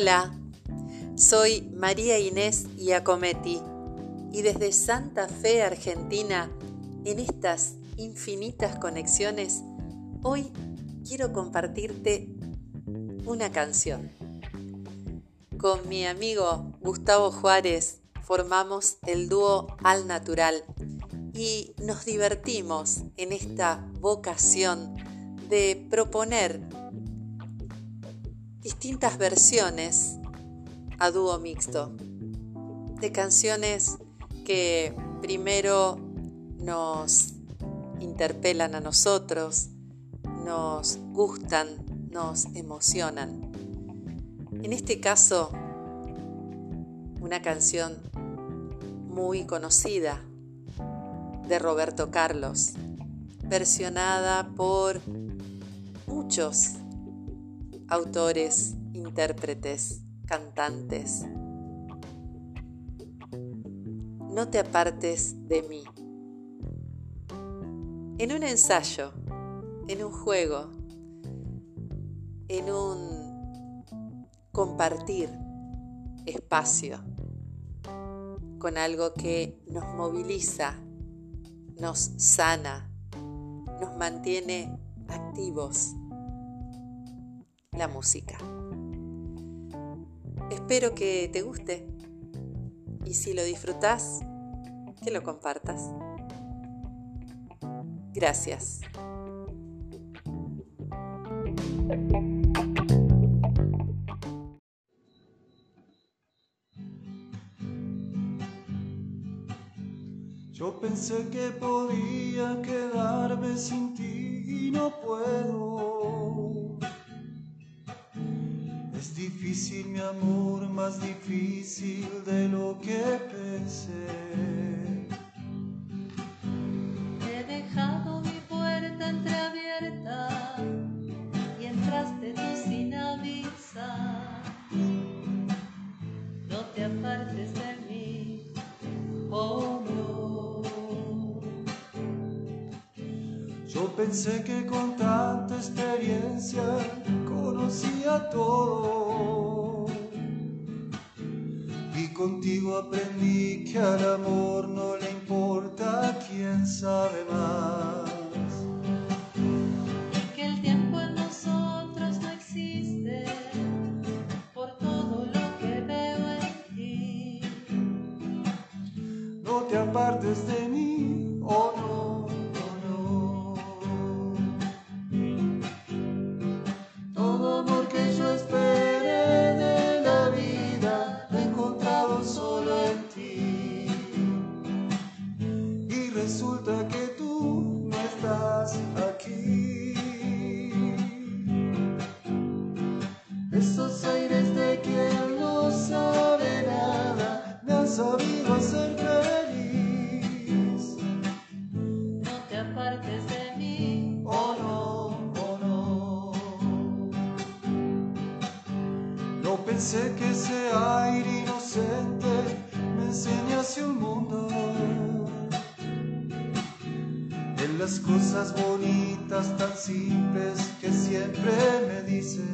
Hola, soy María Inés Iacometti y desde Santa Fe, Argentina, en estas infinitas conexiones, hoy quiero compartirte una canción. Con mi amigo Gustavo Juárez formamos el dúo Al Natural y nos divertimos en esta vocación de proponer distintas versiones a dúo mixto de canciones que primero nos interpelan a nosotros, nos gustan, nos emocionan. En este caso, una canción muy conocida de Roberto Carlos, versionada por muchos autores, intérpretes, cantantes. No te apartes de mí. En un ensayo, en un juego, en un compartir espacio con algo que nos moviliza, nos sana, nos mantiene activos la música. Espero que te guste y si lo disfrutas, que lo compartas. Gracias. Yo pensé que podía quedarme sin ti y no puedo. Difícil mi amor, más difícil de lo que pensé. Yo pensé que con tanta experiencia conocía todo. Y contigo aprendí que al amor no le importa quién sabe más. Y que el No pensé que ese aire inocente me enseñase un mundo. En las cosas bonitas tan simples que siempre me dices.